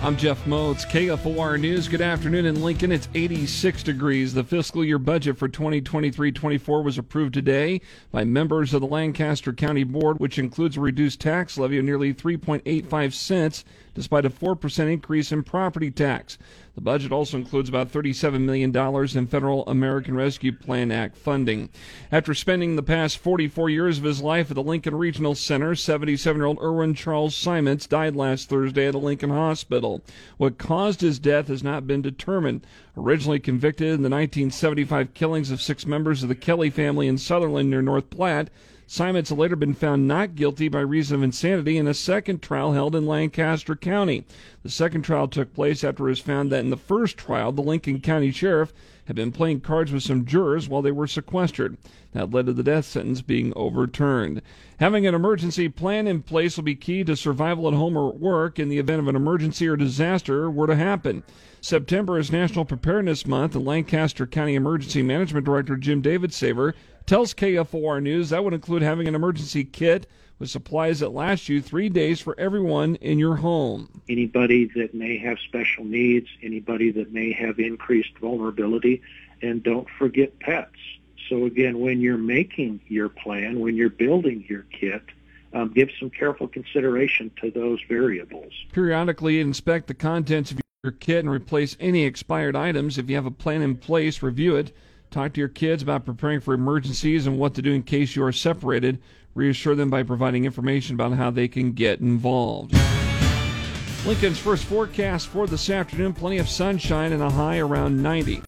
I'm Jeff Motz, KFOR News. Good afternoon in Lincoln. It's 86 degrees. The fiscal year budget for 2023 24 was approved today by members of the Lancaster County Board, which includes a reduced tax levy of nearly 3.85 cents, despite a 4% increase in property tax. The budget also includes about $37 million in federal American Rescue Plan Act funding. After spending the past 44 years of his life at the Lincoln Regional Center, 77 year old Erwin Charles Simants died last Thursday at a Lincoln hospital. What caused his death has not been determined. Originally convicted in the 1975 killings of six members of the Kellie family in Sutherland near North Platte, Simants had later been found not guilty by reason of insanity in a second trial held in Lancaster County. The second trial took place after it was found that in the first trial, the Lincoln County Sheriff had been playing cards with some jurors while they were sequestered. That led to the death sentence being overturned. Having an emergency plan in place will be key to survival at home or at work in the event of an emergency or disaster were to happen. September is National Preparedness Month, and Lancaster County Emergency Management Director Jim Davidsaver tells KFOR News that would include having an emergency kit with supplies that last you three days for everyone in your home. Anybody that may have special needs, anybody that may have increased vulnerability, and don't forget pets. So again, when you're making your plan, when you're building your kit, um, give some careful consideration to those variables. Periodically inspect the contents of your kit and replace any expired items. If you have a plan in place, review it. Talk to your kids about preparing for emergencies and what to do in case you are separated. Reassure them by providing information about how they can get involved. Lincoln's first forecast for this afternoon plenty of sunshine and a high around 90.